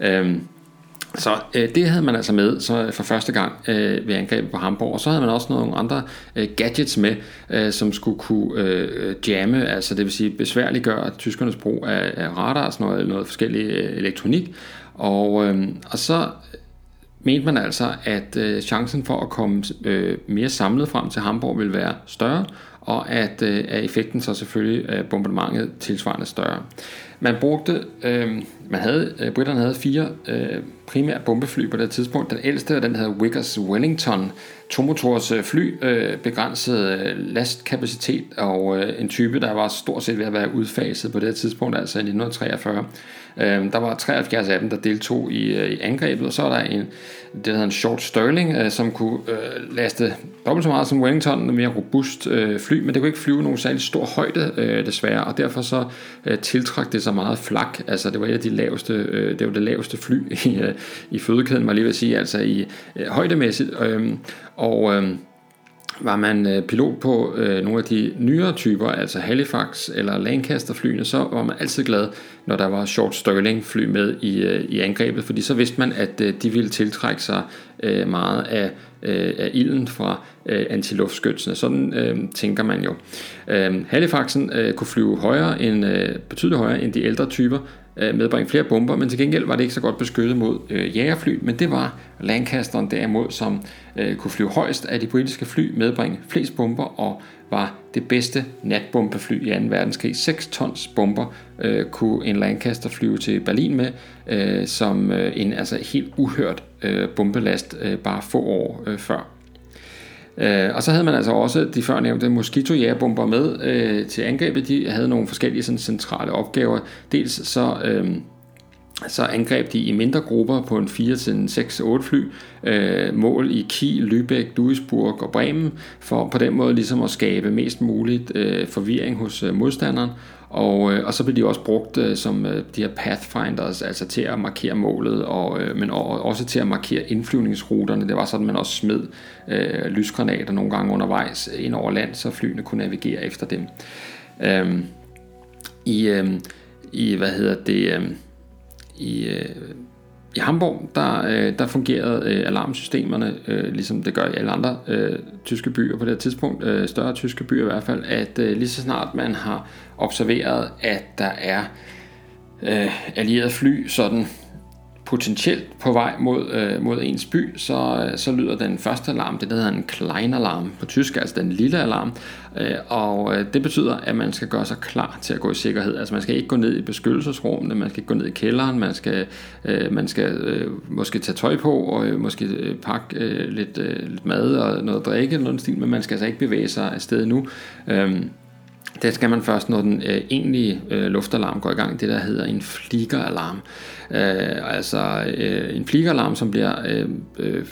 Øh, så øh, det havde man altså med så øh, for første gang øh, ved angrebet på Hamburg, og så havde man også nogle andre øh, gadgets med, øh, som skulle kunne øh, jamme, altså det vil sige besværliggøre tyskernes brug af, af radar, sådan noget, noget forskellig øh, elektronik, og, øh, og så mente man altså, at øh, chancen for at komme øh, mere samlet frem til Hamburg ville være større, og at, øh, at effekten så selvfølgelig af bombardementet tilsvarende større. Man brugte, øh, man havde, øh, britterne havde fire øh, primære bombefly på det tidspunkt. Den ældste, den hedder Wickers Wellington, tomotors øh, fly, øh, begrænset øh, lastkapacitet og øh, en type, der var stort set ved at være udfaset på det tidspunkt, altså i 1943. Øh, der var 73 af dem, der deltog i, øh, i angrebet, og så var der en, det der hedder en Short Sterling, øh, som kunne øh, laste dobbelt så meget som Wellington, en mere robust øh, fly, men det kunne ikke flyve nogen særlig stor højde øh, desværre, og derfor så øh, tiltrak det sig meget flak, altså det var et af de laveste, øh, det var det laveste fly i, øh, i fødekæden, må lige vil sige, altså i øh, højdemæssigt, øh, og øh, var man øh, pilot på øh, nogle af de nyere typer, altså Halifax eller Lancaster flyene, så var man altid glad, når der var Short Sterling fly med i, øh, i angrebet, fordi så vidste man, at øh, de ville tiltrække sig øh, meget af, øh, af ilden fra øh, antiluftskytsene. Sådan øh, tænker man jo. Øh, Halifaxen øh, kunne flyve højere end, øh, betydeligt højere end de ældre typer, øh, medbringe flere bomber, men til gengæld var det ikke så godt beskyttet mod øh, jægerfly, men det var Lancasteren derimod, som øh, kunne flyve højst af de britiske fly, medbringe flest bomber og var det bedste natbombefly i 2. verdenskrig. 6 tons bomber øh, kunne en Lancaster flyve til Berlin med, øh, som øh, en altså helt uhørt øh, bombelast øh, bare få år øh, før. Øh, og så havde man altså også de før nævnte Mosquito jægerbomber med øh, til angrebet. De havde nogle forskellige sådan, centrale opgaver. Dels så... Øh, så angreb de i mindre grupper på en 4-6-8 fly øh, mål i Kiel, Lübeck, Duisburg og Bremen for på den måde ligesom at skabe mest muligt øh, forvirring hos øh, modstanderen og, øh, og så blev de også brugt øh, som øh, de her pathfinders, altså til at markere målet, og, øh, men og, også til at markere indflyvningsruterne. Det var sådan, at man også smed øh, lysgranater nogle gange undervejs ind over land, så flyene kunne navigere efter dem. Øh, I, øh, i hvad hedder det, øh, i øh, i Hamburg, der, øh, der fungerede øh, alarmsystemerne, øh, ligesom det gør i alle andre øh, tyske byer på det tidspunkt, øh, større tyske byer i hvert fald, at øh, lige så snart man har observeret, at der er øh, allierede fly sådan potentielt på vej mod, øh, mod ens by, så, øh, så lyder den første alarm, det der hedder en Kleinalarm på tysk, altså den lille alarm, øh, og øh, det betyder, at man skal gøre sig klar til at gå i sikkerhed. Altså man skal ikke gå ned i beskyttelsesrummene, man skal ikke gå ned i kælderen, man skal, øh, man skal øh, måske tage tøj på, og øh, måske øh, pakke øh, lidt, øh, lidt mad og noget at drikke, noget stil, men man skal altså ikke bevæge sig afsted nu. Øh, det skal man først, når den øh, egentlige øh, luftalarm går i gang, det der hedder en flikkeralarm. Øh, altså øh, en flikkeralarm, som bliver øh, øh,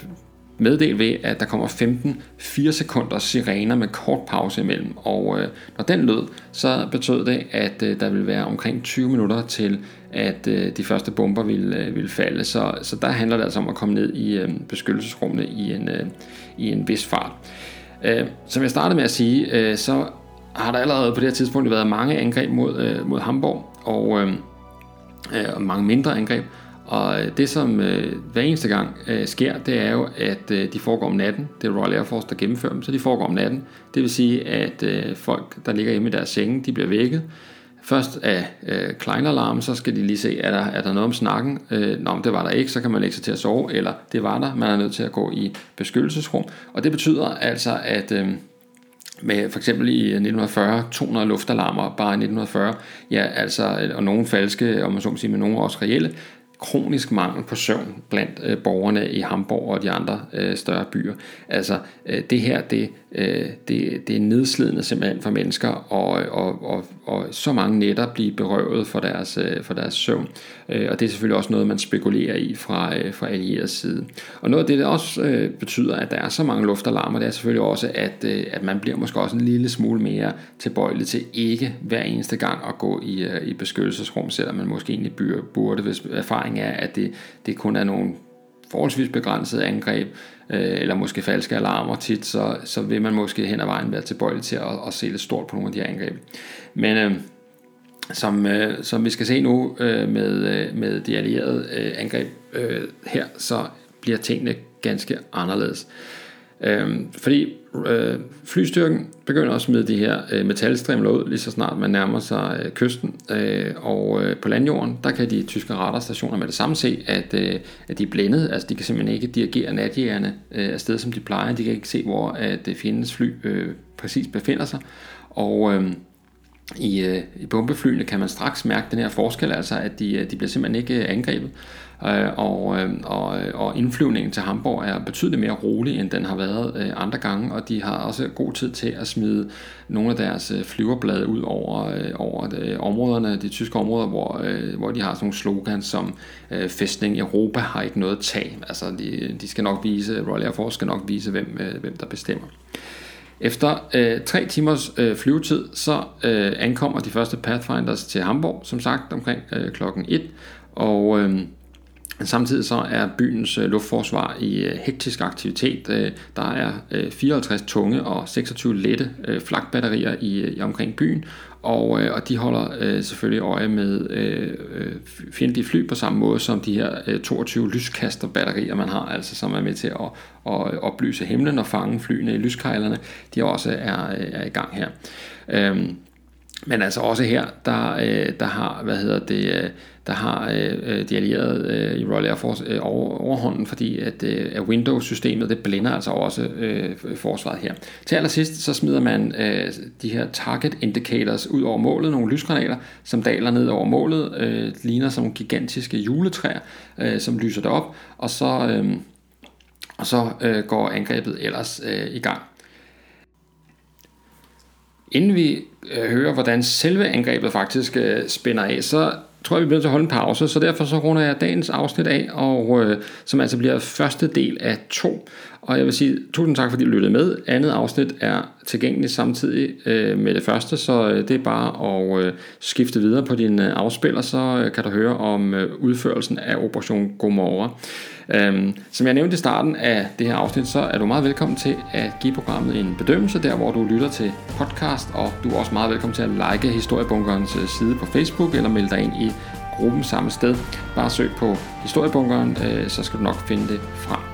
meddelt ved, at der kommer 15 4 sekunders sirener med kort pause imellem. Og øh, når den lød, så betød det, at øh, der ville være omkring 20 minutter til, at øh, de første bomber ville, øh, ville falde. Så, så der handler det altså om at komme ned i øh, beskyttelsesrummene i en, øh, i en vis fart. Øh, som jeg startede med at sige, øh, så har der allerede på det her tidspunkt været mange angreb mod, øh, mod Hamburg, og, øh, øh, og mange mindre angreb. Og øh, det, som øh, hver eneste gang øh, sker, det er jo, at øh, de foregår om natten. Det er Royal Air Force, der gennemfører dem, så de foregår om natten. Det vil sige, at øh, folk, der ligger hjemme i deres senge, de bliver vækket. Først af øh, kleinalarm, så skal de lige se, er der, er der noget om snakken? Øh, nå, det var der ikke, så kan man lægge sig til at sove, eller det var der, man er nødt til at gå i beskyttelsesrum. Og det betyder altså, at... Øh, med for eksempel i 1940 200 luftalarmer bare i 1940, ja, altså, øh, og nogle falske, og man så må sige, men nogle også reelle, kronisk mangel på søvn blandt øh, borgerne i Hamburg og de andre øh, større byer. Altså øh, det her, det, øh, det, det er nedslidende simpelthen for mennesker, og, og, og, og så mange netter bliver berøvet for deres, øh, for deres søvn. Øh, og det er selvfølgelig også noget, man spekulerer i fra, øh, fra allierets side. Og noget af det, der også øh, betyder, at der er så mange luftalarmer, det er selvfølgelig også, at, øh, at man bliver måske også en lille smule mere tilbøjelig til ikke hver eneste gang at gå i, øh, i beskyttelsesrum, selvom man måske egentlig burde, hvis erfaring er, at det, det kun er nogle forholdsvis begrænsede angreb, øh, eller måske falske alarmer tit, så, så vil man måske hen ad vejen være tilbøjelig til at, at se lidt stort på nogle af de angreb. Men øh, som, øh, som vi skal se nu øh, med, øh, med de allierede øh, angreb øh, her, så bliver tingene ganske anderledes. Øh, Øhm, fordi øh, flystyrken begynder at smide de her øh, metalstrimler ud, lige så snart man nærmer sig øh, kysten. Øh, og øh, på landjorden, der kan de tyske radarstationer med det samme se, at, øh, at de er blændet. Altså de kan simpelthen ikke dirigere natjægerne øh, afsted, som de plejer. De kan ikke se, hvor at øh, det findes fly øh, præcis befinder sig. Og... Øh, i, øh, i bombeflyene kan man straks mærke den her forskel, altså at de, øh, de bliver simpelthen ikke øh, angrebet. Øh, og, øh, og, øh, og indflyvningen til Hamburg er betydeligt mere rolig, end den har været øh, andre gange, og de har også god tid til at smide nogle af deres flyverblade ud over, over de, områderne, de tyske områder, hvor, hvor de har sådan nogle slogans som fæstning Europa har ikke noget tag. Altså de, de skal nok vise, Royal Air Force skal nok vise, hvem, hvem der bestemmer. Efter øh, tre timers øh, flyvetid, så øh, ankommer de første Pathfinders til Hamburg, som sagt omkring øh, klokken 1, og øh, Samtidig så er byens øh, luftforsvar i øh, hektisk aktivitet. Øh, der er 54 tunge og 26 lette flakbatterier i, i omkring byen, og, og de holder selvfølgelig øje med fjendtlige fly på samme måde som de her 22 lyskasterbatterier, man har, altså som er med til at, at oplyse himlen og fange flyene i lyskejlerne. De også er, er i gang her. Øhm, men altså også her, der, der har, hvad hedder det, der har øh, øh, de allierede øh, i Royal Air Force øh, over, overhånden, fordi at, øh, at Windows-systemet det blænder altså også øh, forsvaret her. Til allersidst så smider man øh, de her target indicators ud over målet, nogle lysgranater, som daler ned over målet, øh, ligner som gigantiske juletræer, øh, som lyser det op, og så, øh, og så øh, går angrebet ellers øh, i gang. Inden vi øh, hører, hvordan selve angrebet faktisk øh, spænder af, så tror jeg, vi bliver til at holde en pause, så derfor så runder jeg dagens afsnit af, og øh, som altså bliver første del af to. Og jeg vil sige tusind tak, fordi du lyttede med. Andet afsnit er tilgængeligt samtidig øh, med det første, så øh, det er bare at øh, skifte videre på din øh, afspiller, så øh, kan du høre om øh, udførelsen af Operation Gomorra. Øhm, som jeg nævnte i starten af det her afsnit, så er du meget velkommen til at give programmet en bedømmelse, der hvor du lytter til podcast, og du er også meget velkommen til at like Historiebunkerens øh, side på Facebook, eller melde dig ind i gruppen samme sted. Bare søg på Historiebunkeren, øh, så skal du nok finde det frem.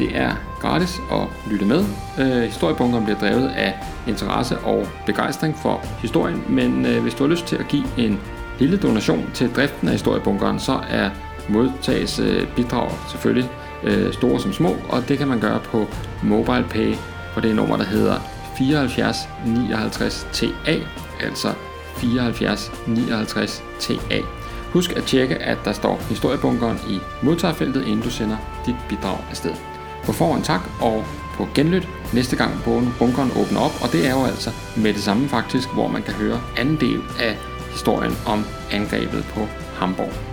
Det er gratis at lytte med. Øh, Historiebunkeren bliver drevet af interesse og begejstring for historien, men øh, hvis du har lyst til at give en lille donation til driften af Historiebunkeren, så er modtages øh, bidrag selvfølgelig øh, store som små, og det kan man gøre på MobilePay på det nummer, der hedder 74 59 TA, altså 74 59 TA. Husk at tjekke, at der står historiebunkeren i modtagerfeltet, inden du sender dit bidrag afsted. På forhånd tak, og på genlyt næste gang bunkeren åbner op, og det er jo altså med det samme faktisk, hvor man kan høre anden del af historien om angrebet på Hamburg.